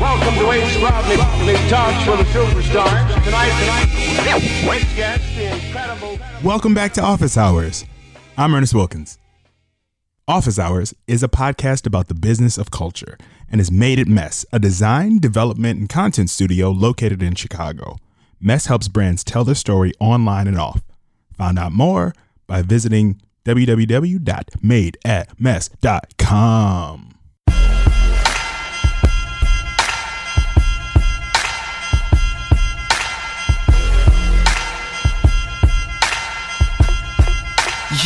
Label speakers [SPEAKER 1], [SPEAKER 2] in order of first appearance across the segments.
[SPEAKER 1] Welcome to Ace Rodney, the talks for the superstars. Tonight, tonight, guest, the incredible.
[SPEAKER 2] Welcome back to Office Hours. I'm Ernest Wilkins. Office Hours is a podcast about the business of culture and is made at Mess, a design, development, and content studio located in Chicago. Mess helps brands tell their story online and off. Find out more by visiting www.madeatmess.com.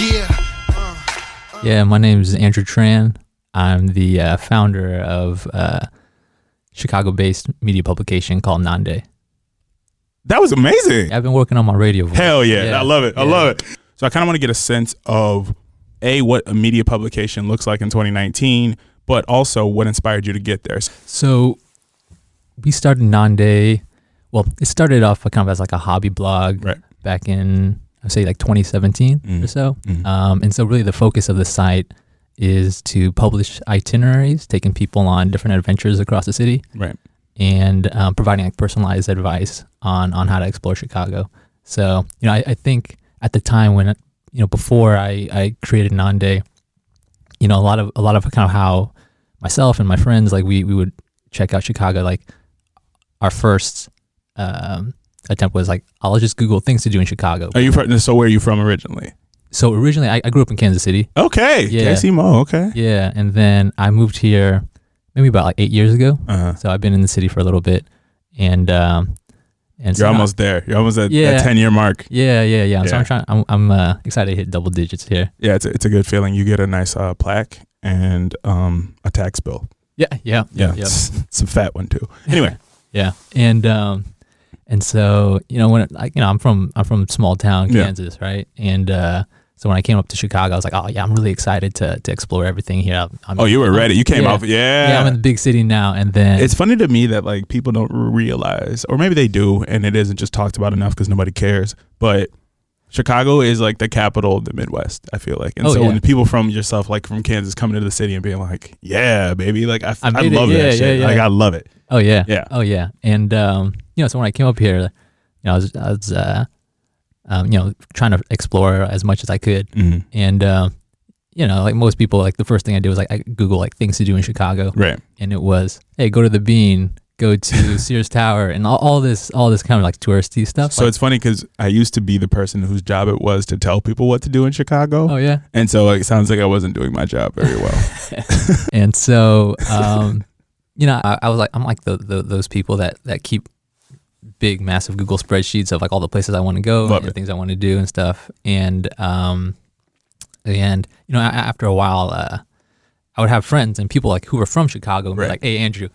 [SPEAKER 3] Yeah.
[SPEAKER 4] Yeah, my name is Andrew Tran. I'm the uh, founder of uh, Chicago-based media publication called Nande.
[SPEAKER 2] That was amazing.
[SPEAKER 4] I've been working on my radio voice.
[SPEAKER 2] Hell yeah.
[SPEAKER 4] Yeah,
[SPEAKER 2] I love it. I love it. So I kind of want to get a sense of A, what a media publication looks like in 2019, but also what inspired you to get there.
[SPEAKER 4] So we started Nande. Well, it started off kind of as like a hobby blog
[SPEAKER 2] Right.
[SPEAKER 4] back in I'd say like 2017
[SPEAKER 2] Mhm.
[SPEAKER 4] or so.
[SPEAKER 2] Mhm.
[SPEAKER 4] Um, and so really the focus of the site is to publish itineraries, taking people on different adventures across the city.
[SPEAKER 2] Right.
[SPEAKER 4] and um, providing like personalized advice on on how to explore Chicago. So you know, I, I think at the time when you know before I I created Nande, you know, a lot of a lot of kind of how myself and my friends like we we would check out Chicago. Like our first um, attempt was like I'll just Google things to do in Chicago.
[SPEAKER 2] Are you from, so where are you from originally?
[SPEAKER 4] So originally I, I grew up in Kansas City.
[SPEAKER 2] Okay.
[SPEAKER 4] Yeah.
[SPEAKER 2] KC Mo. Okay.
[SPEAKER 4] Yeah, and then I moved here maybe about like eight years ago.
[SPEAKER 2] Uh-huh.
[SPEAKER 4] So I've been in the city for a little bit, and um, and
[SPEAKER 2] You're
[SPEAKER 4] now-
[SPEAKER 2] almost there. You're almost at
[SPEAKER 4] Yeah.
[SPEAKER 2] that 10 year mark.
[SPEAKER 4] Yeah, yeah, yeah. So I'm trying. I'm, I'm uh, excited to hit double digits here.
[SPEAKER 2] Yeah, it's a, it's a good feeling. You get a nice uh, plaque and um, a tax bill.
[SPEAKER 4] Yeah, yeah,
[SPEAKER 2] Yeah.
[SPEAKER 4] yeah,
[SPEAKER 2] It's, it's a fat one too. Anyway.
[SPEAKER 4] yeah. And um, and so you know when like you know I'm from I'm from small town
[SPEAKER 2] Yeah.
[SPEAKER 4] Kansas, right? And uh, so when I came up to Chicago, I was like, oh yeah, I'm really excited to to explore everything here. I'm, I'm-
[SPEAKER 2] Oh, you were ready. You came
[SPEAKER 4] yeah.
[SPEAKER 2] off. Yeah.
[SPEAKER 4] Yeah, I'm in the big city now, and then
[SPEAKER 2] It's funny to me that like people don't realize, or maybe they do, and it isn't just talked about enough because nobody cares. But Chicago is like the capital of the Midwest. I feel like, and
[SPEAKER 4] Oh,
[SPEAKER 2] so
[SPEAKER 4] yeah.
[SPEAKER 2] when people from yourself, like from Kansas, coming into the city and being like, "Yeah, baby," like I,
[SPEAKER 4] I
[SPEAKER 2] I,
[SPEAKER 4] made it.
[SPEAKER 2] love
[SPEAKER 4] Yeah,
[SPEAKER 2] that shit.
[SPEAKER 4] yeah,
[SPEAKER 2] Like. I love it.
[SPEAKER 4] Oh yeah.
[SPEAKER 2] Yeah.
[SPEAKER 4] Oh yeah. And um, you know, so when I came up here, you know, I was I was uh, um, you know, trying to explore as much as I could,
[SPEAKER 2] Mhm.
[SPEAKER 4] and uh, you know, like most people, like the first thing I did was like I Google like things to do in Chicago,
[SPEAKER 2] Right.
[SPEAKER 4] and it was hey, go to the Bean, go to Sears Tower, and all, all this all this kind of like touristy stuff.
[SPEAKER 2] So
[SPEAKER 4] like,
[SPEAKER 2] it's funny because I used to be the person whose job it was to tell people what to do in Chicago,
[SPEAKER 4] oh yeah,
[SPEAKER 2] and so it sounds like I wasn't doing my job very well.
[SPEAKER 4] and so um, you know, I, I was like, I'm like the, the those people that that keep big, massive Google spreadsheets of like all the places I want to go
[SPEAKER 2] Love
[SPEAKER 4] and
[SPEAKER 2] it.
[SPEAKER 4] things I want to do and stuff. And um, and you know, after a while, uh, I would have friends and people like who were from Chicago and be like, "Hey, Andrew,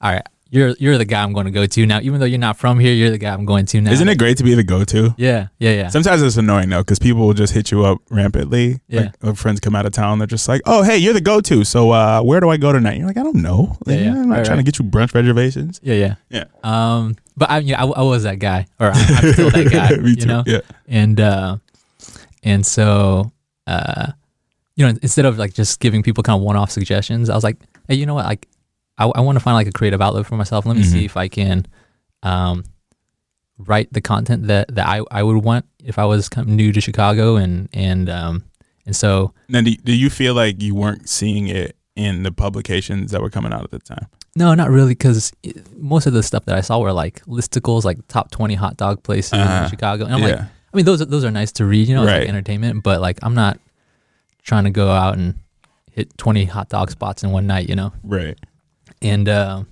[SPEAKER 4] all right, you're you're the guy I'm going to go to now. Even though you're not from here, you're the guy I'm going to now."
[SPEAKER 2] Isn't it great to be the go-to?
[SPEAKER 4] Yeah, yeah, yeah.
[SPEAKER 2] Sometimes it's annoying though, because people will just hit you up rampantly.
[SPEAKER 4] Yeah.
[SPEAKER 2] Like, when friends come out of town, they're just like, "Oh, hey, you're the go-to. So uh, where do I go tonight?" You're like, "I don't know. Like,
[SPEAKER 4] Yeah, yeah.
[SPEAKER 2] I'm not
[SPEAKER 4] Right,
[SPEAKER 2] trying
[SPEAKER 4] right.
[SPEAKER 2] to get you brunch reservations."
[SPEAKER 4] yeah, yeah.
[SPEAKER 2] Yeah.
[SPEAKER 4] Um, but I, yeah, I, I was that guy, or I, I'm still that guy.
[SPEAKER 2] Me
[SPEAKER 4] You
[SPEAKER 2] too.
[SPEAKER 4] know,
[SPEAKER 2] Yeah.
[SPEAKER 4] and uh, and so uh, you know, instead of like just giving people kind of one-off suggestions, I was like, hey, you know what? Like, I, I want to find like a creative outlet for myself. Let me
[SPEAKER 2] Mhm.
[SPEAKER 4] see if I can um, write the content that that I, I would want if I was kind of new to Chicago, and and um, and so
[SPEAKER 2] Now, do, do you feel like you weren't seeing it in the publications that were coming out at the time?
[SPEAKER 4] No, not really, because most of the stuff that I saw were like listicles, like top twenty hot dog places
[SPEAKER 2] Uh-huh.
[SPEAKER 4] in Chicago, and I'm
[SPEAKER 2] yeah.
[SPEAKER 4] like. I mean, those are, those are nice to read, you know, it's
[SPEAKER 2] Right.
[SPEAKER 4] like entertainment. But like, I'm not trying to go out and hit 20 hot dog spots in one night, you know.
[SPEAKER 2] right.
[SPEAKER 4] And um,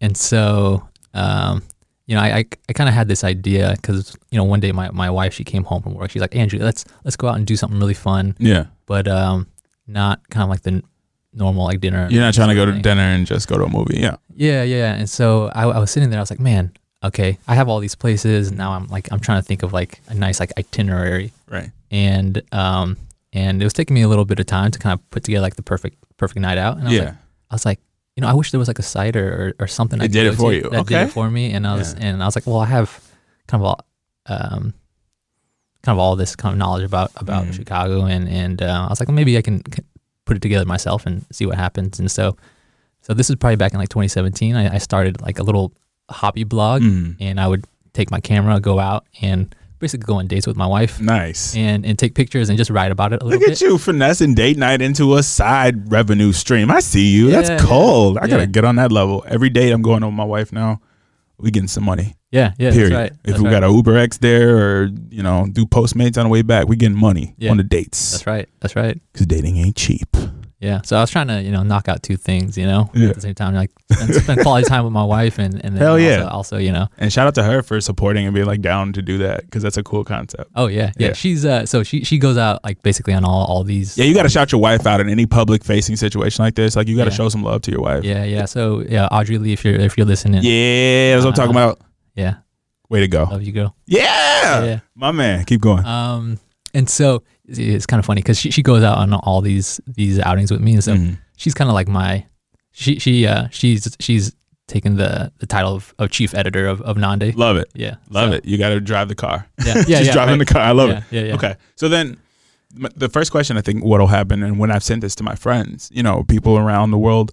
[SPEAKER 4] and so um, you know, I I, I kind of had this idea because you know, one day my, my wife she came home from work. She's like, Andrew, let's let's go out and do something really fun,
[SPEAKER 2] Yeah.
[SPEAKER 4] but um, not kind of like the normal like dinner.
[SPEAKER 2] You're not trying to go to dinner and just go to a movie. Yeah.
[SPEAKER 4] Yeah, yeah. And so I, I was sitting there. I was like, man, okay, I have all these places. And now I'm like, I'm trying to think of like a nice like itinerary.
[SPEAKER 2] Right.
[SPEAKER 4] And um, and it was taking me a little bit of time to kind of put together like the perfect perfect night out. And I was
[SPEAKER 2] Yeah.
[SPEAKER 4] like, I was like, you know, I wish there was like a site or or, or something. I
[SPEAKER 2] It
[SPEAKER 4] could
[SPEAKER 2] did it for you.
[SPEAKER 4] That did it for me. And I was
[SPEAKER 2] Yeah.
[SPEAKER 4] and I was like, well, I have kind of all um, kind of all this kind of knowledge about about
[SPEAKER 2] Mhm.
[SPEAKER 4] Chicago, and and uh, I was like, well, maybe I can c- put it together myself and see what happens. And so. So this is probably back in like 2017. I, I started like a little hobby blog,
[SPEAKER 2] Mm.
[SPEAKER 4] and I would take my camera, go out, and basically go on dates with my wife,
[SPEAKER 2] Nice.
[SPEAKER 4] and and take pictures and just write about it a little
[SPEAKER 2] Look
[SPEAKER 4] bit.
[SPEAKER 2] at you finessing date night into a side revenue stream. I see you.
[SPEAKER 4] Yeah,
[SPEAKER 2] That's
[SPEAKER 4] yeah,
[SPEAKER 2] cold. I gotta
[SPEAKER 4] yeah.
[SPEAKER 2] get on that level. Every date I'm going on with my wife now, we getting some money.
[SPEAKER 4] Yeah, yeah,
[SPEAKER 2] period.
[SPEAKER 4] that's right.
[SPEAKER 2] if
[SPEAKER 4] that's
[SPEAKER 2] we
[SPEAKER 4] right.
[SPEAKER 2] got a Uber X there or you know do Postmates on the way back, we getting money
[SPEAKER 4] Yeah.
[SPEAKER 2] on the dates
[SPEAKER 4] That's right. That's right.
[SPEAKER 2] because dating ain't cheap.
[SPEAKER 4] Yeah. So I was trying to, you know, knock out two things, you know,
[SPEAKER 2] Yeah.
[SPEAKER 4] at the same time, like spend, quality time with my wife and, and then
[SPEAKER 2] Hell
[SPEAKER 4] also,
[SPEAKER 2] yeah.
[SPEAKER 4] also, you know,
[SPEAKER 2] And shout out to her for supporting and being like down to do that because that's a cool concept.
[SPEAKER 4] oh yeah, yeah.
[SPEAKER 2] Yeah.
[SPEAKER 4] She's, uh, so she, she goes out like basically on all, all these.
[SPEAKER 2] Yeah, you got to shout your wife out in any public facing situation like this. Like you got to
[SPEAKER 4] Yeah.
[SPEAKER 2] show some love to your wife.
[SPEAKER 4] Yeah. Yeah. So yeah, Audrey Lee, if you're, if you're listening.
[SPEAKER 2] Yeah, that's what I'm talking
[SPEAKER 4] Uh,
[SPEAKER 2] about.
[SPEAKER 4] Yeah.
[SPEAKER 2] Way to go.
[SPEAKER 4] Love you, girl.
[SPEAKER 2] Yeah,
[SPEAKER 4] Yeah.
[SPEAKER 2] my man. Keep going.
[SPEAKER 4] Um, and so it's, kind of funny because she, she goes out on all these, these outings with me. And so
[SPEAKER 2] Mhm.
[SPEAKER 4] she's kind of like my, she, she, uh, she's, she's taken the, the title of, of chief editor of, of Nande.
[SPEAKER 2] Love it.
[SPEAKER 4] Yeah.
[SPEAKER 2] Love
[SPEAKER 4] so-
[SPEAKER 2] it. You got to drive the car.
[SPEAKER 4] Yeah. Yeah.
[SPEAKER 2] She's
[SPEAKER 4] yeah,
[SPEAKER 2] driving
[SPEAKER 4] right.
[SPEAKER 2] the car. I love
[SPEAKER 4] yeah,
[SPEAKER 2] it.
[SPEAKER 4] Yeah. Yeah.
[SPEAKER 2] Okay. So then the first question I think what'll happen and when I've sent this to my friends, you know, people around the world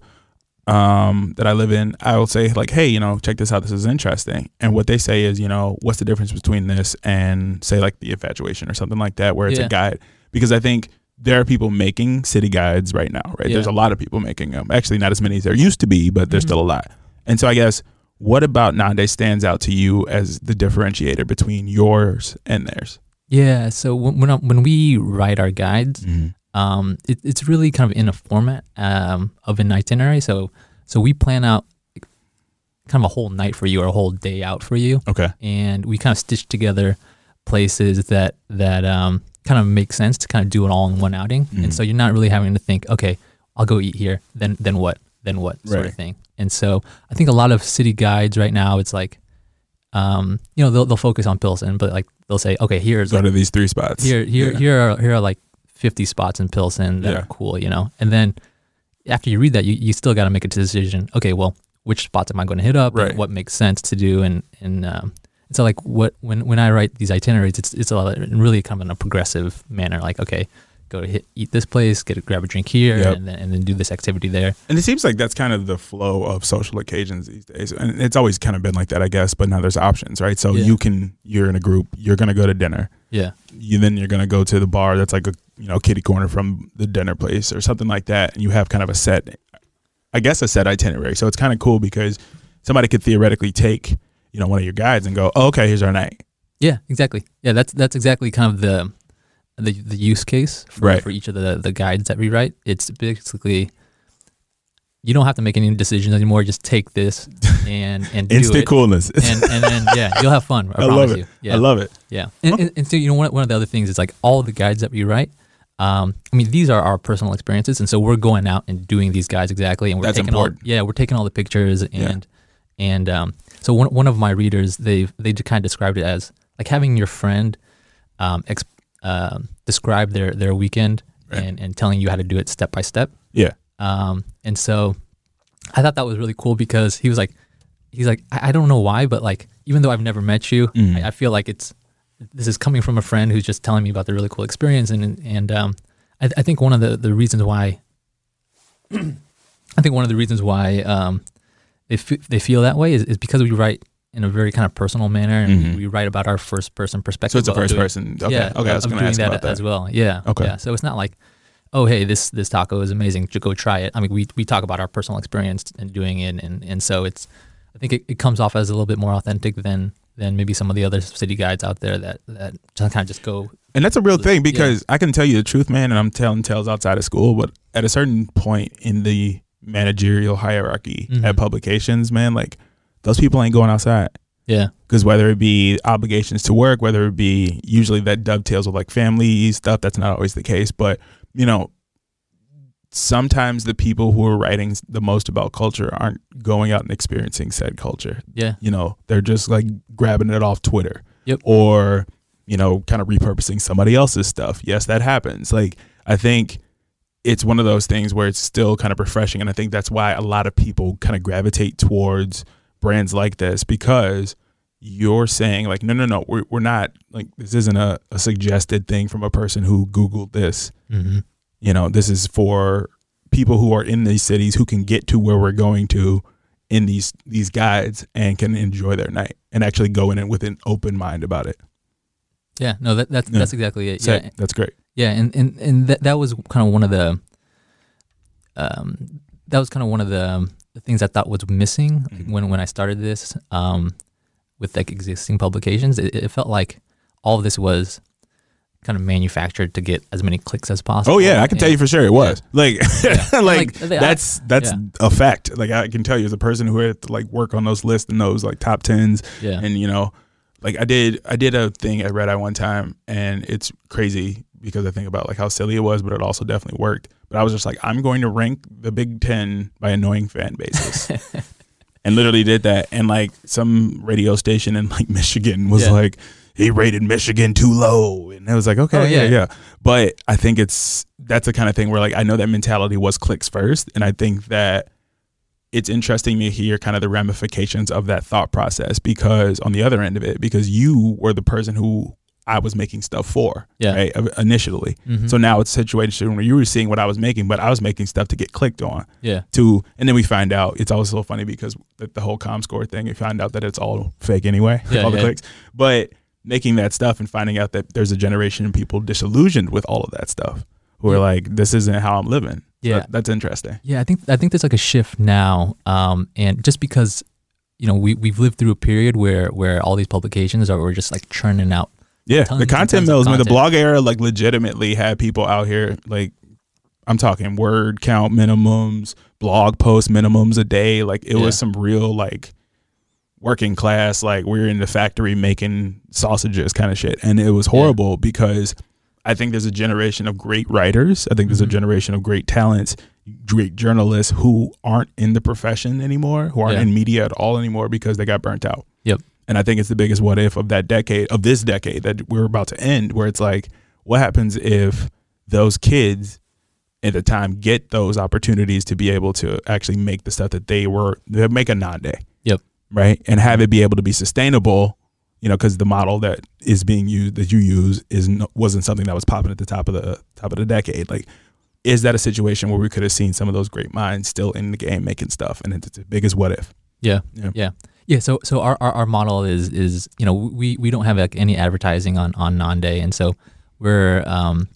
[SPEAKER 2] um that I live in, I will say like, "Hey, you know, check this out. This is interesting." And what they say is, you know, what's the difference between this and say like the infatuation or something like that where it's
[SPEAKER 4] Yeah.
[SPEAKER 2] a guide? Because I think there are people making city guides right now, right? There's a lot of people making them. Actually, not as many as there used to be, but there's
[SPEAKER 4] Mhm.
[SPEAKER 2] still a lot. And so I guess what about Nande stands out to you as the differentiator between yours and theirs?
[SPEAKER 4] Yeah. So when when, when we write our guides, um, it, it's really kind of in a format um, of an itinerary. So so we plan out kind of a whole night for you or a whole day out for you,
[SPEAKER 2] Okay.
[SPEAKER 4] and we kind of stitch together places that that um, kind of make sense to kind of do it all in one outing.
[SPEAKER 2] Mhm.
[SPEAKER 4] And so you're not really having to think, okay, I'll go eat here, then then what, then what sort
[SPEAKER 2] Right.
[SPEAKER 4] of thing. And so I think a lot of city guides right now, it's like. Um, you know, they'll, they'll focus on Pilsen, but like they'll say, okay, here's
[SPEAKER 2] Go
[SPEAKER 4] like
[SPEAKER 2] to these three spots.
[SPEAKER 4] here here
[SPEAKER 2] Yeah.
[SPEAKER 4] here are here are like 50 spots in Pilsen that
[SPEAKER 2] Yeah.
[SPEAKER 4] are cool, you know. And then after you read that, you, you still got to make a decision. Okay, well, which spots am I going to hit up?
[SPEAKER 2] Right.
[SPEAKER 4] what makes sense to do? And and um, so like what when when I write these itineraries, it's it's a lot in really kind of in a progressive manner. Like okay, go to hit eat this place, get a, grab a drink here,
[SPEAKER 2] Yep.
[SPEAKER 4] and then and then do this activity there.
[SPEAKER 2] And it seems like that's kind of the flow of social occasions these days. And it's always kind of been like that, I guess, but now there's options, right? So
[SPEAKER 4] Yeah.
[SPEAKER 2] you can you're in a group, you're gonna go to dinner.
[SPEAKER 4] Yeah,
[SPEAKER 2] You then you're gonna go to the bar that's like a you know, kitty corner from the dinner place or something like that. And you have kind of a set I guess a set itinerary. So it's kind of cool because somebody could theoretically take, you know, one of your guides and go, oh, okay, here's our night.
[SPEAKER 4] yeah, exactly. Yeah, that's that's exactly kind of the the, the use case for,
[SPEAKER 2] Right.
[SPEAKER 4] for each of the the guides that we write. It's basically you don't have to make any decisions anymore. Just take this and and do
[SPEAKER 2] Instant
[SPEAKER 4] it.
[SPEAKER 2] coolness.
[SPEAKER 4] And and then yeah, you'll have fun. I,
[SPEAKER 2] I
[SPEAKER 4] promise
[SPEAKER 2] love it.
[SPEAKER 4] you. Yeah,
[SPEAKER 2] I love it.
[SPEAKER 4] yeah. And, and, and so you know one, one of the other things is like all the guides that we write. Um, I mean, these are our personal experiences, and so we're going out and doing these guys exactly, and we're
[SPEAKER 2] That's
[SPEAKER 4] taking
[SPEAKER 2] important.
[SPEAKER 4] all yeah, we're taking all the pictures, and and um, so one one of my readers they they kind of described it as like having your friend um, ex- um describe their their weekend
[SPEAKER 2] Right.
[SPEAKER 4] and and telling you how to do it step by step.
[SPEAKER 2] Yeah.
[SPEAKER 4] Um, and so I thought that was really cool because he was like, he's like, I, I don't know why, but like, even though I've never met you,
[SPEAKER 2] Mhm.
[SPEAKER 4] I, I feel like it's, this is coming from a friend who's just telling me about the really cool experience. And, and, um, I, I think one of the, the reasons why, I think one of the reasons why, um, they, f- they feel that way is, is because we write in a very kind of personal manner and
[SPEAKER 2] Mhm.
[SPEAKER 4] we write about our first person perspective.
[SPEAKER 2] So it's a first
[SPEAKER 4] doing-
[SPEAKER 2] person. Okay.
[SPEAKER 4] yeah,
[SPEAKER 2] okay. I was gonna
[SPEAKER 4] doing
[SPEAKER 2] ask
[SPEAKER 4] that,
[SPEAKER 2] about that.
[SPEAKER 4] as well. Yeah.
[SPEAKER 2] Okay.
[SPEAKER 4] Yeah. So it's not like, oh, hey, this this taco is amazing. Go try it. I mean, we we talk about our personal experience in doing it, and and so it's, I think it, it comes off as a little bit more authentic than than maybe some of the other city guides out there that that just kind of just go.
[SPEAKER 2] And that's a real thing
[SPEAKER 4] Yeah.
[SPEAKER 2] because I can tell you the truth, man, and I'm telling tales outside of school, but at a certain point in the managerial hierarchy
[SPEAKER 4] Mhm.
[SPEAKER 2] at publications, man, like those people ain't going outside.
[SPEAKER 4] Yeah.
[SPEAKER 2] Because whether it be obligations to work, whether it be usually that dovetails with like family stuff, that's not always the case. But, you know, sometimes the people who are writing the most about culture aren't going out and experiencing said culture
[SPEAKER 4] Yeah.
[SPEAKER 2] you know they're just like grabbing it off twitter
[SPEAKER 4] Yep.
[SPEAKER 2] or you know kind of repurposing somebody else's stuff yes that happens like i think it's one of those things where it's still kind of refreshing and i think that's why a lot of people kind of gravitate towards brands like this because you're saying like no no no we're, we're not like this isn't a, a suggested thing from a person who googled this
[SPEAKER 4] Mm-hmm.
[SPEAKER 2] You know this is for people who are in these cities who can get to where we're going to in these these guides and can enjoy their night and actually go in it with an open mind about it.
[SPEAKER 4] Yeah, no, that, that's
[SPEAKER 2] Yeah.
[SPEAKER 4] that's exactly it. Yeah,
[SPEAKER 2] that's great.
[SPEAKER 4] yeah, and and and that that was kind of one of the, um, that was kind of one of the, um, the things I thought was missing
[SPEAKER 2] Mhm.
[SPEAKER 4] when when I started this, um, with like existing publications. It, it felt like all of this was kind of manufactured to get as many clicks as possible.
[SPEAKER 2] Oh yeah, I can tell you for sure it was. Like
[SPEAKER 4] Yeah.
[SPEAKER 2] like, that's that's
[SPEAKER 4] yeah.
[SPEAKER 2] a fact. Like I can tell you as a person who had to like work on those lists and those like top tens
[SPEAKER 4] Yeah,
[SPEAKER 2] and you know like i did i did a thing at RedEye one time and it's crazy because i think about like how silly it was but it also definitely worked but i was just like i'm going to rank the big 10 by annoying fan bases and literally did that and like some radio station in like michigan was
[SPEAKER 4] Yeah.
[SPEAKER 2] like he rated michigan too low and it was like okay
[SPEAKER 4] Oh,
[SPEAKER 2] yeah
[SPEAKER 4] yeah.
[SPEAKER 2] yeah but i think it's that's the kind of thing where like i know that mentality was clicks first and i think that it's interesting to hear kind of the ramifications of that thought process because on the other end of it, because you were the person who I was making stuff for,
[SPEAKER 4] Yeah.
[SPEAKER 2] right, initially.
[SPEAKER 4] Mhm.
[SPEAKER 2] So now it's a situation where you were seeing what I was making, but I was making stuff to get clicked on.
[SPEAKER 4] yeah,
[SPEAKER 2] To and then we find out it's also funny because the, the whole ComScore thing, you find out that it's all fake anyway,
[SPEAKER 4] Yeah,
[SPEAKER 2] all the
[SPEAKER 4] yeah.
[SPEAKER 2] clicks. But making that stuff and finding out that there's a generation of people disillusioned with all of that stuff, who are like, this isn't how I'm living.
[SPEAKER 4] Yeah.
[SPEAKER 2] That- that's interesting.
[SPEAKER 4] Yeah, I think I think there's like a shift now, um, and just because you know we we've lived through a period where where all these publications are were just like churning out.
[SPEAKER 2] Yeah, the content mills when the blog era like legitimately had people out here like I'm talking word count minimums, blog post minimums a day. Like it
[SPEAKER 4] Yeah.
[SPEAKER 2] was some real like working class like we're in the factory making sausages kind of shit. And it was horrible because I think there's a generation of great writers. I think there's a
[SPEAKER 4] Mhm.
[SPEAKER 2] generation of great talents, great journalists who aren't in the profession anymore, who aren't
[SPEAKER 4] Yeah.
[SPEAKER 2] in media at all anymore because they got burnt out.
[SPEAKER 4] Yep.
[SPEAKER 2] And I think it's the biggest what if of that decade, of this decade that we're about to end, where it's like, what happens if those kids at the time get those opportunities to be able to actually make the stuff that they were, they make a
[SPEAKER 4] Nande.
[SPEAKER 2] Right. And have it be able to be sustainable, you know, because the model that is being used, that you use, is wasn't something that was popping at the top of the top of the decade. Like, is that a situation where we could have seen some of those great minds still in the game making stuff? And it's the biggest what if.
[SPEAKER 4] Yeah,
[SPEAKER 2] Yeah.
[SPEAKER 4] yeah, yeah. So so our, our, our model is is you know we we don't have like any advertising on on Nande, and so we're um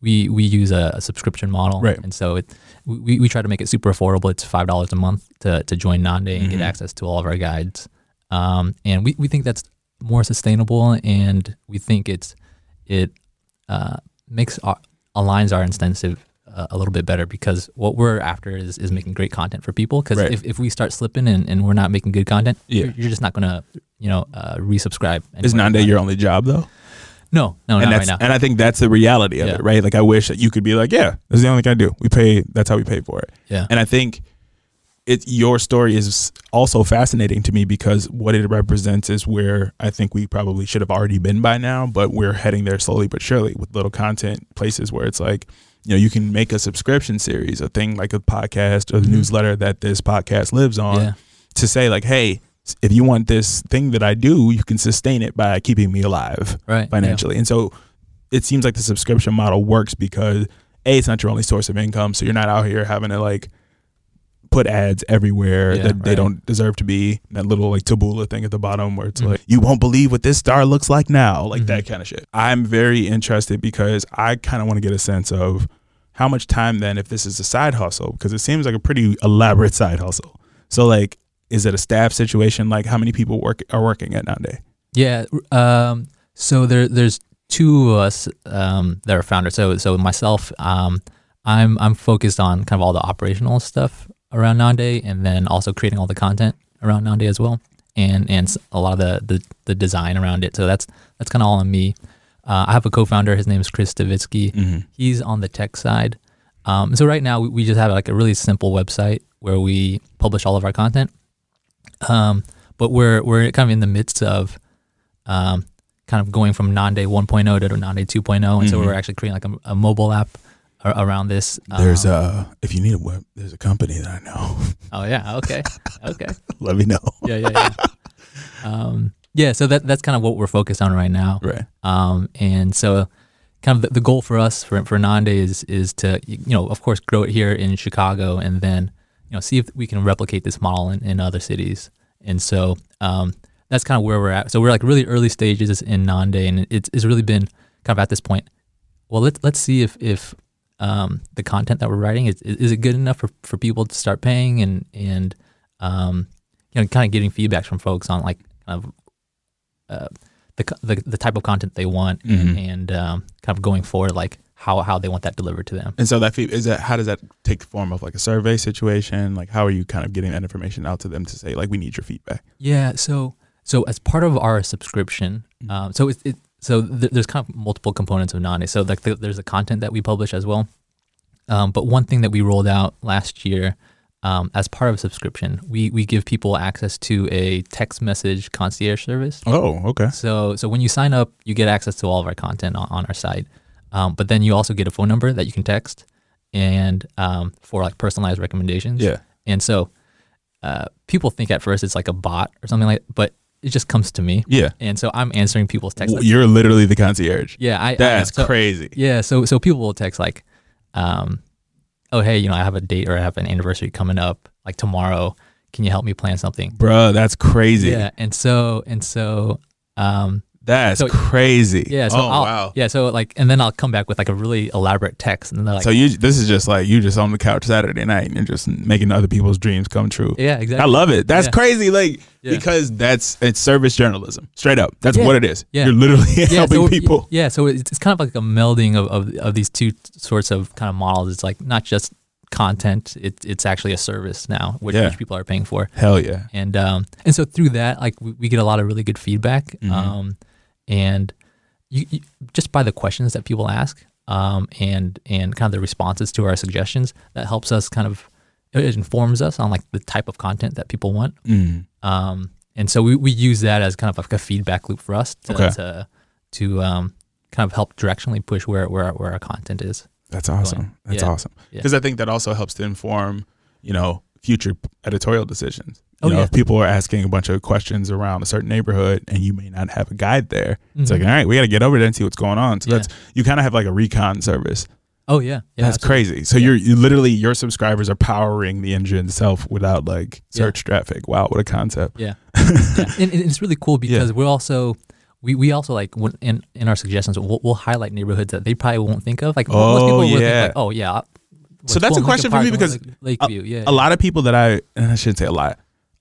[SPEAKER 4] we we use a, a subscription model,
[SPEAKER 2] Right.
[SPEAKER 4] And so it we, we try to make it super affordable. It's five dollars a month to to join Nande and get access to all of our guides. Um, and we, we think that's more sustainable, and we think it's it uh, makes our aligns our incentive uh, a little bit better because what we're after is, is making great content for people. Because
[SPEAKER 2] Right.
[SPEAKER 4] if, if we start slipping and, and we're not making good content,
[SPEAKER 2] Yeah.
[SPEAKER 4] you're, you're just not gonna you know uh, resubscribe.
[SPEAKER 2] Is day your only job though?
[SPEAKER 4] No, no,
[SPEAKER 2] and
[SPEAKER 4] not
[SPEAKER 2] that's
[SPEAKER 4] right now.
[SPEAKER 2] and I think that's the reality of
[SPEAKER 4] Yeah.
[SPEAKER 2] it, right? Like I wish that you could be like, yeah, this is the only thing I do. We pay. That's how we pay for it.
[SPEAKER 4] yeah,
[SPEAKER 2] And I think it your story is also fascinating to me because what it represents is where I think we probably should have already been by now, but we're heading there slowly but surely with little content places where it's like, you know, you can make a subscription series, a thing like a podcast or the
[SPEAKER 4] Mhm.
[SPEAKER 2] newsletter that this podcast lives on
[SPEAKER 4] yeah,
[SPEAKER 2] to say like, hey, if you want this thing that I do, you can sustain it by keeping me alive
[SPEAKER 4] right. yeah.
[SPEAKER 2] financially. And so it seems like the subscription model works because a it's not your only source of income, so you're not out here having to like put ads everywhere
[SPEAKER 4] Yeah,
[SPEAKER 2] that they don't deserve to be. That little like Taboola thing at the bottom where it's
[SPEAKER 4] Mhm.
[SPEAKER 2] like you won't believe what this star looks like now, like that
[SPEAKER 4] Mhm.
[SPEAKER 2] kind of shit. I'm very interested because I kind of want to get a sense of how much time then if this is a side hustle because it seems like a pretty elaborate side hustle. So like is it a staff situation? Like how many people work are working at Nande?
[SPEAKER 4] Yeah. Um, so there, there's two of us um, that are founders. So, so myself, um, I'm I'm focused on kind of all the operational stuff around Nande, and then also creating all the content around Nande as well, and and a lot of the the, the design around it. So that's that's kind of all on me. Uh, I have a co-founder. His name is Chris Stavitsky.
[SPEAKER 2] Mm-hmm.
[SPEAKER 4] He's on the tech side. Um, so right now we, we just have like a really simple website where we publish all of our content. Um, but we're we're kind of in the midst of um, kind of going from Nande 1.0 to Nande 2.0, and so
[SPEAKER 2] Mhm.
[SPEAKER 4] we're actually creating like a, a mobile app a- around this.
[SPEAKER 2] There's
[SPEAKER 4] Um,
[SPEAKER 2] uh if you need a web, there's a company that I know.
[SPEAKER 4] oh yeah okay okay
[SPEAKER 2] Let me know.
[SPEAKER 4] yeah yeah yeah um, yeah so that that's kind of what we're focused on right now.
[SPEAKER 2] Right.
[SPEAKER 4] Um, and so, kind of the, the goal for us for for Nande is is to you know of course grow it here in Chicago and then you know see if we can replicate this model in, in other cities. And so um, that's kind of where we're at. So we're like really early stages in Nande, and it's it's really been kind of at this point. Well, let's let's see if if um, the content that we're writing is is it good enough for, for people to start paying and and um, you know kind of getting feedback from folks on like kind of uh, the, the the type of content they want and, and um, kind of going forward like how how they want that delivered to them.
[SPEAKER 2] And so that is that how does that take the form of like a survey situation? Like how are you kind of getting that information out to them to say like we need your feedback?
[SPEAKER 4] Yeah. So so as part of our subscription,
[SPEAKER 2] Mm-hmm.
[SPEAKER 4] um, so it's it, so th- there's kind of multiple components of Nande. So like the, there's the content that we publish as well. Um, but one thing that we rolled out last year um, as part of a subscription, we we give people access to a text message concierge service.
[SPEAKER 2] Oh, okay.
[SPEAKER 4] So so when you sign up, you get access to all of our content on, on our site. Um, but then you also get a phone number that you can text, and um, for like personalized recommendations.
[SPEAKER 2] Yeah.
[SPEAKER 4] And so uh, people think at first it's like a bot or something like, but it just comes to me.
[SPEAKER 2] Yeah.
[SPEAKER 4] And so I'm answering people's text.
[SPEAKER 2] W- You're literally the concierge.
[SPEAKER 4] yeah, I. I-
[SPEAKER 2] That's
[SPEAKER 4] so-
[SPEAKER 2] crazy.
[SPEAKER 4] Yeah. So so people will text like, um, oh hey, you know I have a date or I have an anniversary coming up like tomorrow. Can you help me plan something?
[SPEAKER 2] Bro, that's crazy.
[SPEAKER 4] Yeah. And so and so um,
[SPEAKER 2] That's
[SPEAKER 4] So-
[SPEAKER 2] crazy.
[SPEAKER 4] Yeah. So
[SPEAKER 2] oh,
[SPEAKER 4] I'll,
[SPEAKER 2] wow.
[SPEAKER 4] Yeah. So like, and then I'll come back with like a really elaborate text, and then like,
[SPEAKER 2] So you this is just like you just on the couch Saturday night and you're just making other people's dreams come true.
[SPEAKER 4] yeah, exactly.
[SPEAKER 2] I love it. That's
[SPEAKER 4] Yeah.
[SPEAKER 2] crazy. Like
[SPEAKER 4] Yeah.
[SPEAKER 2] because that's it's service journalism. Straight up. That's
[SPEAKER 4] Yeah.
[SPEAKER 2] what it is.
[SPEAKER 4] Yeah.
[SPEAKER 2] You're literally
[SPEAKER 4] yeah,
[SPEAKER 2] helping
[SPEAKER 4] so,
[SPEAKER 2] people.
[SPEAKER 4] Yeah. So it's, it's kind of like a melding of, of of these two sorts of kind of models. It's like not just content; it, it's actually a service now, which,
[SPEAKER 2] Yeah.
[SPEAKER 4] which people are paying for.
[SPEAKER 2] Hell yeah.
[SPEAKER 4] and um and so through that like we, we get a lot of really good feedback
[SPEAKER 2] Mhm.
[SPEAKER 4] um and you, you just by the questions that people ask um and and kind of the responses to our suggestions that helps us kind of it informs us on like the type of content that people want
[SPEAKER 2] Mm.
[SPEAKER 4] um and so we, we use that as kind of like a feedback loop for us to
[SPEAKER 2] Okay.
[SPEAKER 4] to, to um kind of help directionally push where where, our- where our content is
[SPEAKER 2] That's awesome. That's
[SPEAKER 4] Yeah.
[SPEAKER 2] awesome.
[SPEAKER 4] Yeah.
[SPEAKER 2] Because I think that also helps to inform, you know, future editorial decisions. You
[SPEAKER 4] Oh,
[SPEAKER 2] know,
[SPEAKER 4] yeah.
[SPEAKER 2] if people are asking a bunch of questions around a certain neighborhood and you may not have a guide there, it's like,
[SPEAKER 4] Mhm.
[SPEAKER 2] all right, we got to get over there and see what's going on. So
[SPEAKER 4] Yeah.
[SPEAKER 2] that's you kind of have like a recon service.
[SPEAKER 4] oh yeah yeah
[SPEAKER 2] that's
[SPEAKER 4] absolutely.
[SPEAKER 2] crazy. So you're you literally your subscribers are powering the engine itself without like
[SPEAKER 4] Yeah.
[SPEAKER 2] search traffic. Wow, what a concept.
[SPEAKER 4] Yeah, yeah. And, and it's really cool because we're also we, we also like when, in in our suggestions we'll, we'll highlight neighborhoods that they probably won't think of. Like most
[SPEAKER 2] Oh,
[SPEAKER 4] people would
[SPEAKER 2] yeah.
[SPEAKER 4] think like, oh yeah.
[SPEAKER 2] So that's a question for me because
[SPEAKER 4] Lake- Lakeview, yeah,
[SPEAKER 2] a lot of people that I and I shouldn't say a lot.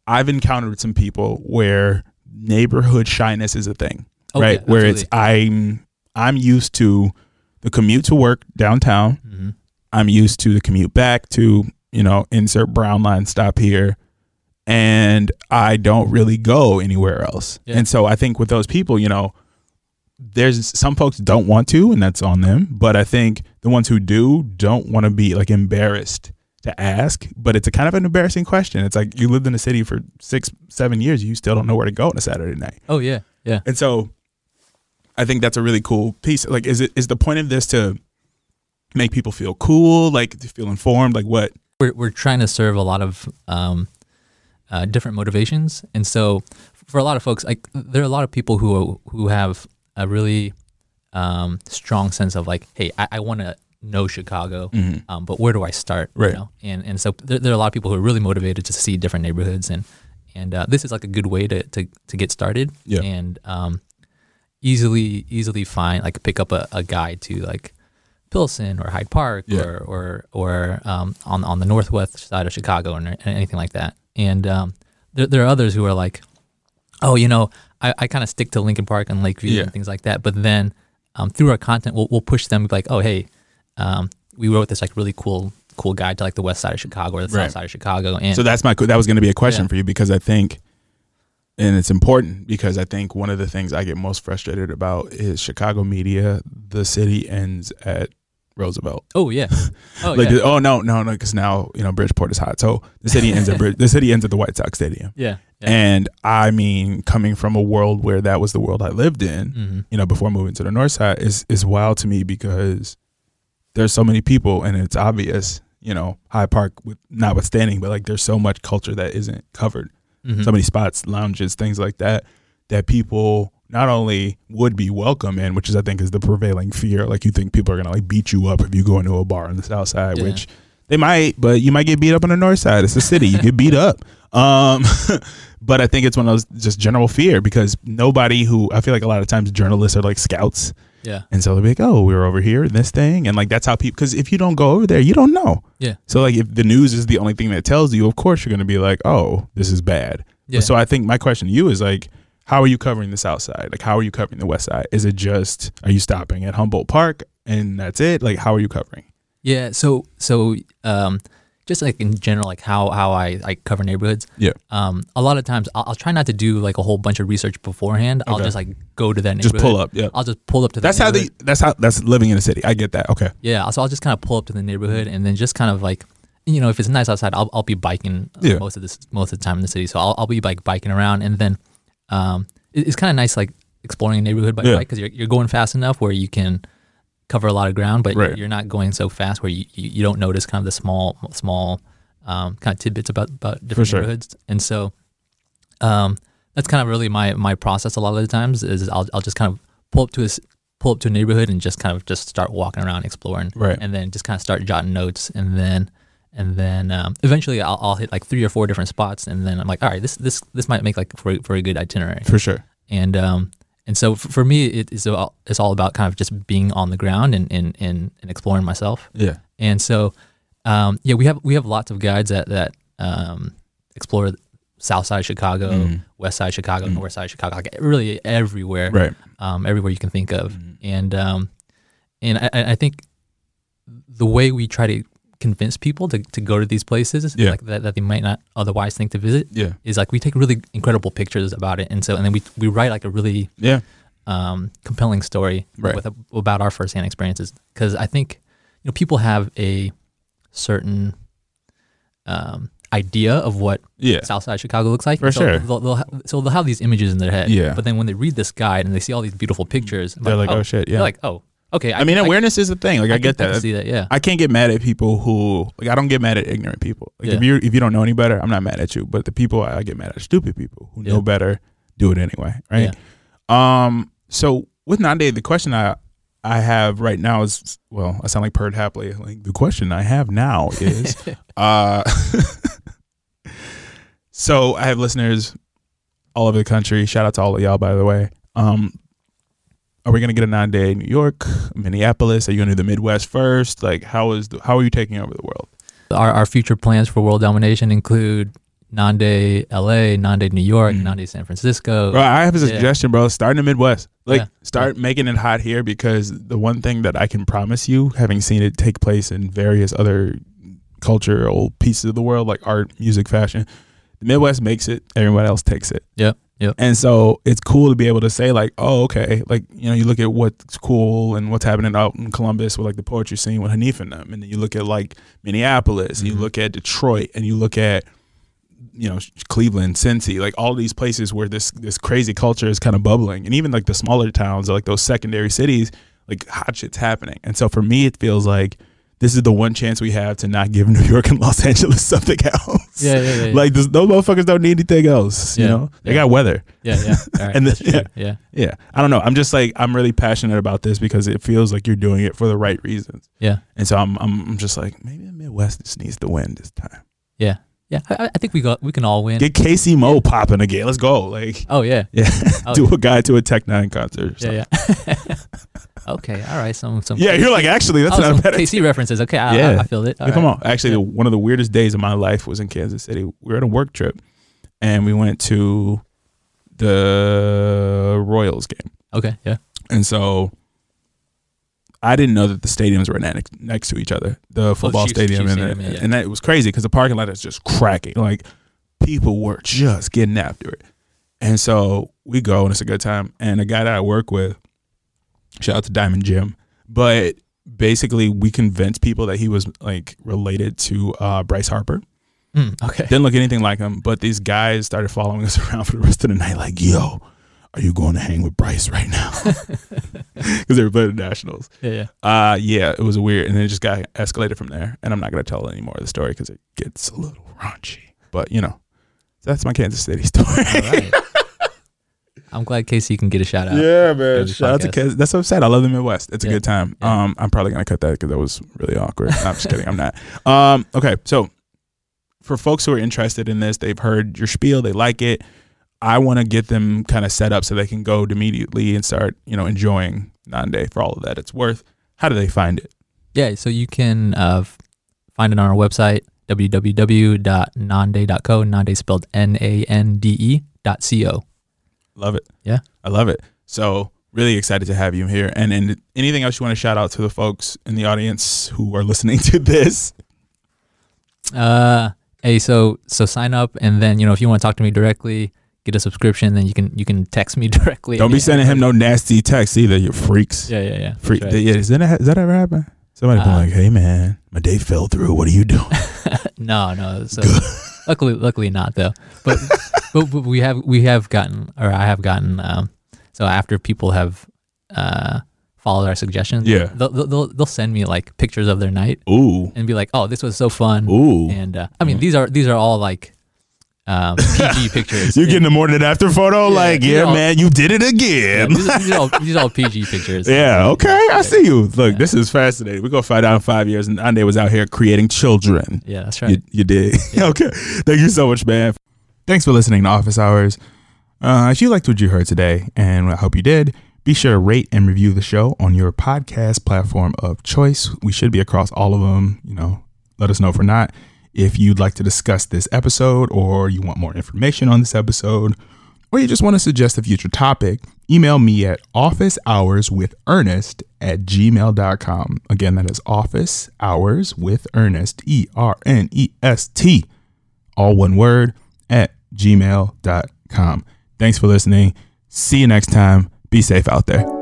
[SPEAKER 2] I've encountered some people where neighborhood shyness is a thing,
[SPEAKER 4] Oh,
[SPEAKER 2] right?
[SPEAKER 4] yeah,
[SPEAKER 2] where it's I'm I'm used to the commute to work downtown.
[SPEAKER 4] hmm
[SPEAKER 2] I'm used to the commute back to you know insert brown line stop here, and I don't really go anywhere else.
[SPEAKER 4] Yeah.
[SPEAKER 2] And so I think with those people, you know, there's some folks don't want to, and that's on them. But I think the ones who do don't want to be like embarrassed to ask. But it's a kind of an embarrassing question. It's like you lived in a city for six, seven years, you still don't know where to go on a Saturday night.
[SPEAKER 4] Oh yeah, yeah.
[SPEAKER 2] And so I think that's a really cool piece. Like, is it is the point of this to make people feel cool, like to feel informed, like what?
[SPEAKER 4] We're we're trying to serve a lot of um, uh, different motivations, and so for a lot of folks, like there are a lot of people who who have a really um, strong sense of like, hey, I, I want to know Chicago, um, but where do I start?
[SPEAKER 2] Right.
[SPEAKER 4] You know? And and so there, there are a lot of people who are really motivated to see different neighborhoods, and and uh, this is like a good way to to, to get started.
[SPEAKER 2] Yeah.
[SPEAKER 4] And um, easily easily find like pick up a, a guide to like Pilsen or Hyde Park
[SPEAKER 2] Yeah.
[SPEAKER 4] or or or um, on on the northwest side of Chicago or anything like that. And um, there there are others who are like, oh, you know, I, I kind of stick to Lincoln Park and Lakeview
[SPEAKER 2] Yeah.
[SPEAKER 4] and things like that. But then um, through our content, we'll we'll push them like, oh, hey, um, we wrote this like really cool cool guide to like the west side of Chicago or the
[SPEAKER 2] Right.
[SPEAKER 4] south side of Chicago. And
[SPEAKER 2] So that's my that was going to be a question
[SPEAKER 4] Yeah.
[SPEAKER 2] for you because I think, and it's important because I think one of the things I get most frustrated about is Chicago media. The city ends at Roosevelt.
[SPEAKER 4] oh yeah, oh
[SPEAKER 2] like,
[SPEAKER 4] yeah,
[SPEAKER 2] oh no, no, no, because now you know Bridgeport is hot. So the city ends at Brid- the city ends at the White Sox Stadium.
[SPEAKER 4] yeah, yeah.
[SPEAKER 2] And I mean, coming from a world where that was the world I lived in,
[SPEAKER 4] Mhm.
[SPEAKER 2] you know, before moving to the north side is is wild to me because there's so many people and it's obvious, you know, Hyde Park with notwithstanding, but like there's so much culture that isn't covered.
[SPEAKER 4] Mhm.
[SPEAKER 2] So many spots, lounges, things like that, that people not only would be welcome in, which is I think is the prevailing fear. Like you think people are gonna like beat you up if you go into a bar on the south side,
[SPEAKER 4] Yeah.
[SPEAKER 2] which they might, but you might get beat up on the north side. It's a city. You get beat up. Um, but I think it's one of those just general fear because nobody who I feel like a lot of times journalists are like scouts.
[SPEAKER 4] Yeah.
[SPEAKER 2] And so they'll be like, oh, we were over here in this thing. And like, that's how people, because if you don't go over there, you don't know.
[SPEAKER 4] Yeah.
[SPEAKER 2] So like, if the news is the only thing that tells you, of course you're going to be like, oh, this is bad.
[SPEAKER 4] Yeah.
[SPEAKER 2] So I think my question to you is like, how are you covering the south side? Like, how are you covering the west side? Is it just, are you stopping at Humboldt Park and that's it? Like, how are you covering?
[SPEAKER 4] Yeah. So so um, just like in general, like how how I I cover neighborhoods.
[SPEAKER 2] Yeah.
[SPEAKER 4] Um, a lot of times I'll, I'll try not to do like a whole bunch of research beforehand. I'll just like go to that
[SPEAKER 2] Just pull up. Yeah.
[SPEAKER 4] I'll just pull up to. That.
[SPEAKER 2] That's how the, that's how, that's living in a city. I get that. Okay.
[SPEAKER 4] Yeah. So I'll just kind of pull up to the neighborhood and then just kind of like, you know, if it's nice outside, I'll I'll be biking uh,
[SPEAKER 2] Yeah.
[SPEAKER 4] most of this most of the time in the city. So I'll I'll be like biking around and then, um, it- it's kind of nice like exploring a neighborhood by
[SPEAKER 2] Yeah.
[SPEAKER 4] bike because you're you're going fast enough where you can cover a lot of ground, but
[SPEAKER 2] Right.
[SPEAKER 4] you're not going so fast where you, you, you don't notice kind of the small small um, kind of tidbits about about different
[SPEAKER 2] sure.
[SPEAKER 4] neighborhoods. And so, um, that's kind of really my my process. A lot of the times is I'll I'll just kind of pull up to a pull up to a neighborhood and just kind of just start walking around exploring,
[SPEAKER 2] Right.
[SPEAKER 4] And then just kind of start jotting notes, and then and then um, eventually I'll, I'll hit like three or four different spots, and then I'm like, all right, this this this might make like for for a good itinerary
[SPEAKER 2] For sure.
[SPEAKER 4] and um and so f- for me it is all it's all about kind of just being on the ground and and and, and exploring myself
[SPEAKER 2] Yeah.
[SPEAKER 4] and so um yeah we have we have lots of guides that that um explore south side chicago
[SPEAKER 2] Mhm.
[SPEAKER 4] west side chicago north side chicago like really everywhere
[SPEAKER 2] Right.
[SPEAKER 4] um everywhere you can think of
[SPEAKER 2] Mhm.
[SPEAKER 4] and um and I I think the way we try to convince people to, to go to these places
[SPEAKER 2] Yeah.
[SPEAKER 4] like that, that they might not otherwise think to visit
[SPEAKER 2] Yeah.
[SPEAKER 4] is like we take really incredible pictures about it and so and then we we write like a really
[SPEAKER 2] Yeah.
[SPEAKER 4] um, compelling story
[SPEAKER 2] Right.
[SPEAKER 4] with about our firsthand experiences because I think you know people have a certain um, idea of what
[SPEAKER 2] Yeah.
[SPEAKER 4] Southside Chicago looks like.
[SPEAKER 2] For
[SPEAKER 4] so
[SPEAKER 2] sure.
[SPEAKER 4] They'll, they'll ha- so they'll have these images in their head.
[SPEAKER 2] Yeah.
[SPEAKER 4] But then when they read this guide and they see all these beautiful pictures,
[SPEAKER 2] They're like, oh, shit. Yeah.
[SPEAKER 4] They're like, oh, okay.
[SPEAKER 2] I mean, awareness is a thing. Like, I,
[SPEAKER 4] can-
[SPEAKER 2] get that.
[SPEAKER 4] see that. Yeah.
[SPEAKER 2] I can't get mad at people who like I don't get mad at ignorant people. Like if you if you don't know any better, I'm not mad at you. But the people I get mad at stupid people who
[SPEAKER 4] Yeah.
[SPEAKER 2] know better, do it anyway, right? Yeah. Um. So with Nande, the question I I have right now is well, I sound like Perd Hapley. Like the question I have now is, uh, so I have listeners all over the country. Shout out to all of y'all, by the way. Um, are we gonna get a Nande in New York, Minneapolis? Are you gonna do the Midwest first? Like, how is the, how are you taking over the world?
[SPEAKER 4] Our, our future plans for world domination include Nande LA, Nande New York,
[SPEAKER 2] Mhm.
[SPEAKER 4] Nande San Francisco.
[SPEAKER 2] Bro, I have a
[SPEAKER 4] Yeah.
[SPEAKER 2] suggestion, bro. Start in the Midwest. Like,
[SPEAKER 4] Yeah.
[SPEAKER 2] start making it hot here because the one thing that I can promise you, having seen it take place in various other cultural pieces of the world, like art, music, fashion, the Midwest makes it. Everyone else takes it.
[SPEAKER 4] Yep. Yep.
[SPEAKER 2] And so it's cool to be able to say like, oh, okay, like you know, you look at what's cool and what's happening out in Columbus with like the poetry scene with Hanif and them, and then you look at like Minneapolis, and you
[SPEAKER 4] mm-hmm.
[SPEAKER 2] look at Detroit, and you look at you know Cleveland, Cincy, like all these places where this this crazy culture is kind of bubbling, and even like the smaller towns, like those secondary cities, like hot shit's happening. And so for me, it feels like this is the one chance we have to not give New York and Los Angeles something else.
[SPEAKER 4] Yeah, yeah, yeah, yeah.
[SPEAKER 2] Like this, those motherfuckers don't need anything else. Yeah, You
[SPEAKER 4] Yeah,
[SPEAKER 2] know, they got weather.
[SPEAKER 4] yeah, yeah. All right,
[SPEAKER 2] And
[SPEAKER 4] that's true. yeah.
[SPEAKER 2] Yeah, I don't know. I'm just like I'm really passionate about this because it feels like you're doing it for the right reasons,
[SPEAKER 4] Yeah.
[SPEAKER 2] and so I'm I'm, I'm just like maybe the Midwest just needs to win this time.
[SPEAKER 4] Yeah. Yeah. I, I think we got we can all win.
[SPEAKER 2] Get KC Mo popping again. Let's go. Like
[SPEAKER 4] oh yeah.
[SPEAKER 2] yeah,
[SPEAKER 4] Oh,
[SPEAKER 2] do a guy to a Tech N9ne concert.
[SPEAKER 4] Yeah, yeah. okay, all right. Some some
[SPEAKER 2] yeah. You're like actually that's
[SPEAKER 4] oh,
[SPEAKER 2] not bad.
[SPEAKER 4] KC references. Okay, I,
[SPEAKER 2] Yeah.
[SPEAKER 4] I, I feel it.
[SPEAKER 2] Yeah, come
[SPEAKER 4] right.
[SPEAKER 2] on. Actually, the, one of the weirdest days of my life was in Kansas City. We were on a work trip, and we went to the Royals game.
[SPEAKER 4] Okay, yeah.
[SPEAKER 2] And so I didn't know that the stadiums were next, next to each other, the football
[SPEAKER 4] Chiefs-
[SPEAKER 2] stadium,
[SPEAKER 4] Chiefs
[SPEAKER 2] and,
[SPEAKER 4] stadium,
[SPEAKER 2] the,
[SPEAKER 4] yeah.
[SPEAKER 2] and that it was crazy because the parking lot is just cracking. Like people were just getting after it. And so we go and it's a good time. And a guy that I work with, shout out to Diamond Jim, but basically we convinced people that he was like related to uh, Bryce Harper.
[SPEAKER 4] Mm, okay.
[SPEAKER 2] Didn't look anything like him, but these guys started following us around for the rest of the night. Like, yo, are you going to hang with Bryce right now? Because they were playing the Nationals.
[SPEAKER 4] Yeah, yeah.
[SPEAKER 2] Uh, yeah, it was weird, and then it just got escalated from there. And I'm not gonna tell any more of the story because it gets a little raunchy. But you know, that's my Kansas City story.
[SPEAKER 4] All right. I'm glad KC can get a shout out.
[SPEAKER 2] Yeah, man. Shout out to kids. That's I'm saying. I love the Midwest. It's a good time.
[SPEAKER 4] Yeah.
[SPEAKER 2] Um, I'm probably gonna cut that because that was really awkward. I'm just kidding. I'm not. Um, okay. So for folks who are interested in this, they've heard your spiel, they like it. I want to get them kind of set up so they can go immediately and start, you know, enjoying Nande for all of that it's worth. How do they find it?
[SPEAKER 4] Yeah, so you can uh, find it on our website, www.nande.co. Nande spelled N A N D E dot C O.
[SPEAKER 2] Love it.
[SPEAKER 4] Yeah.
[SPEAKER 2] I love it. So really excited to have you here. And and anything else you want to shout out to the folks in the audience who are listening to this?
[SPEAKER 4] Uh, hey, so so sign up, and then you know if you want to talk to me directly, get a subscription. Then you can you can text me directly.
[SPEAKER 2] Don't be sending him no nasty texts either, you freaks.
[SPEAKER 4] Yeah, yeah, yeah.
[SPEAKER 2] Freak.
[SPEAKER 4] Right.
[SPEAKER 2] Yeah, is that, that ever happen? Somebody been
[SPEAKER 4] Uh,
[SPEAKER 2] like, hey man, my day fell through. What are you doing?
[SPEAKER 4] no, no. So luckily, luckily not though. But, but but we have we have gotten or I have gotten um, so after people have uh followed our suggestions,
[SPEAKER 2] Yeah.
[SPEAKER 4] they'll, they'll they'll they'll send me like pictures of their night
[SPEAKER 2] Ooh.
[SPEAKER 4] and be like, oh, this was so fun.
[SPEAKER 2] Ooh.
[SPEAKER 4] And uh, I mean, these are these are all like um, PG pictures.
[SPEAKER 2] You're getting a morning and after photo?
[SPEAKER 4] Yeah,
[SPEAKER 2] like, yeah,
[SPEAKER 4] know-
[SPEAKER 2] man, you did it
[SPEAKER 4] Yeah,
[SPEAKER 2] again.
[SPEAKER 4] these, are, these, are all, these are all PG pictures.
[SPEAKER 2] Yeah, okay. I see you. Look, this is fascinating. We're to find out in five years. And Nande was out here creating children.
[SPEAKER 4] Yeah, that's right.
[SPEAKER 2] You, you did. okay. Thank you so much, man. Thanks for listening to Office Hours. Uh, if you liked what you heard today, and I hope you did, be sure to rate and review the show on your podcast platform of choice. We should be across all of them. You know, let us know if we're not. If you'd like to discuss this episode, or you want more information on this episode, or you just want to suggest a future topic, email me at officehourswithernest at gmail.com. Again, that is office hours with Ernest, E R N E S T, all one word, at gmail.com. Thanks for listening. See you next time. Be safe out there.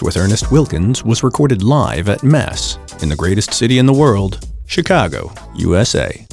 [SPEAKER 3] With Ernest Wilkins was recorded live at Mess in the greatest city in the world, Chicago, USA.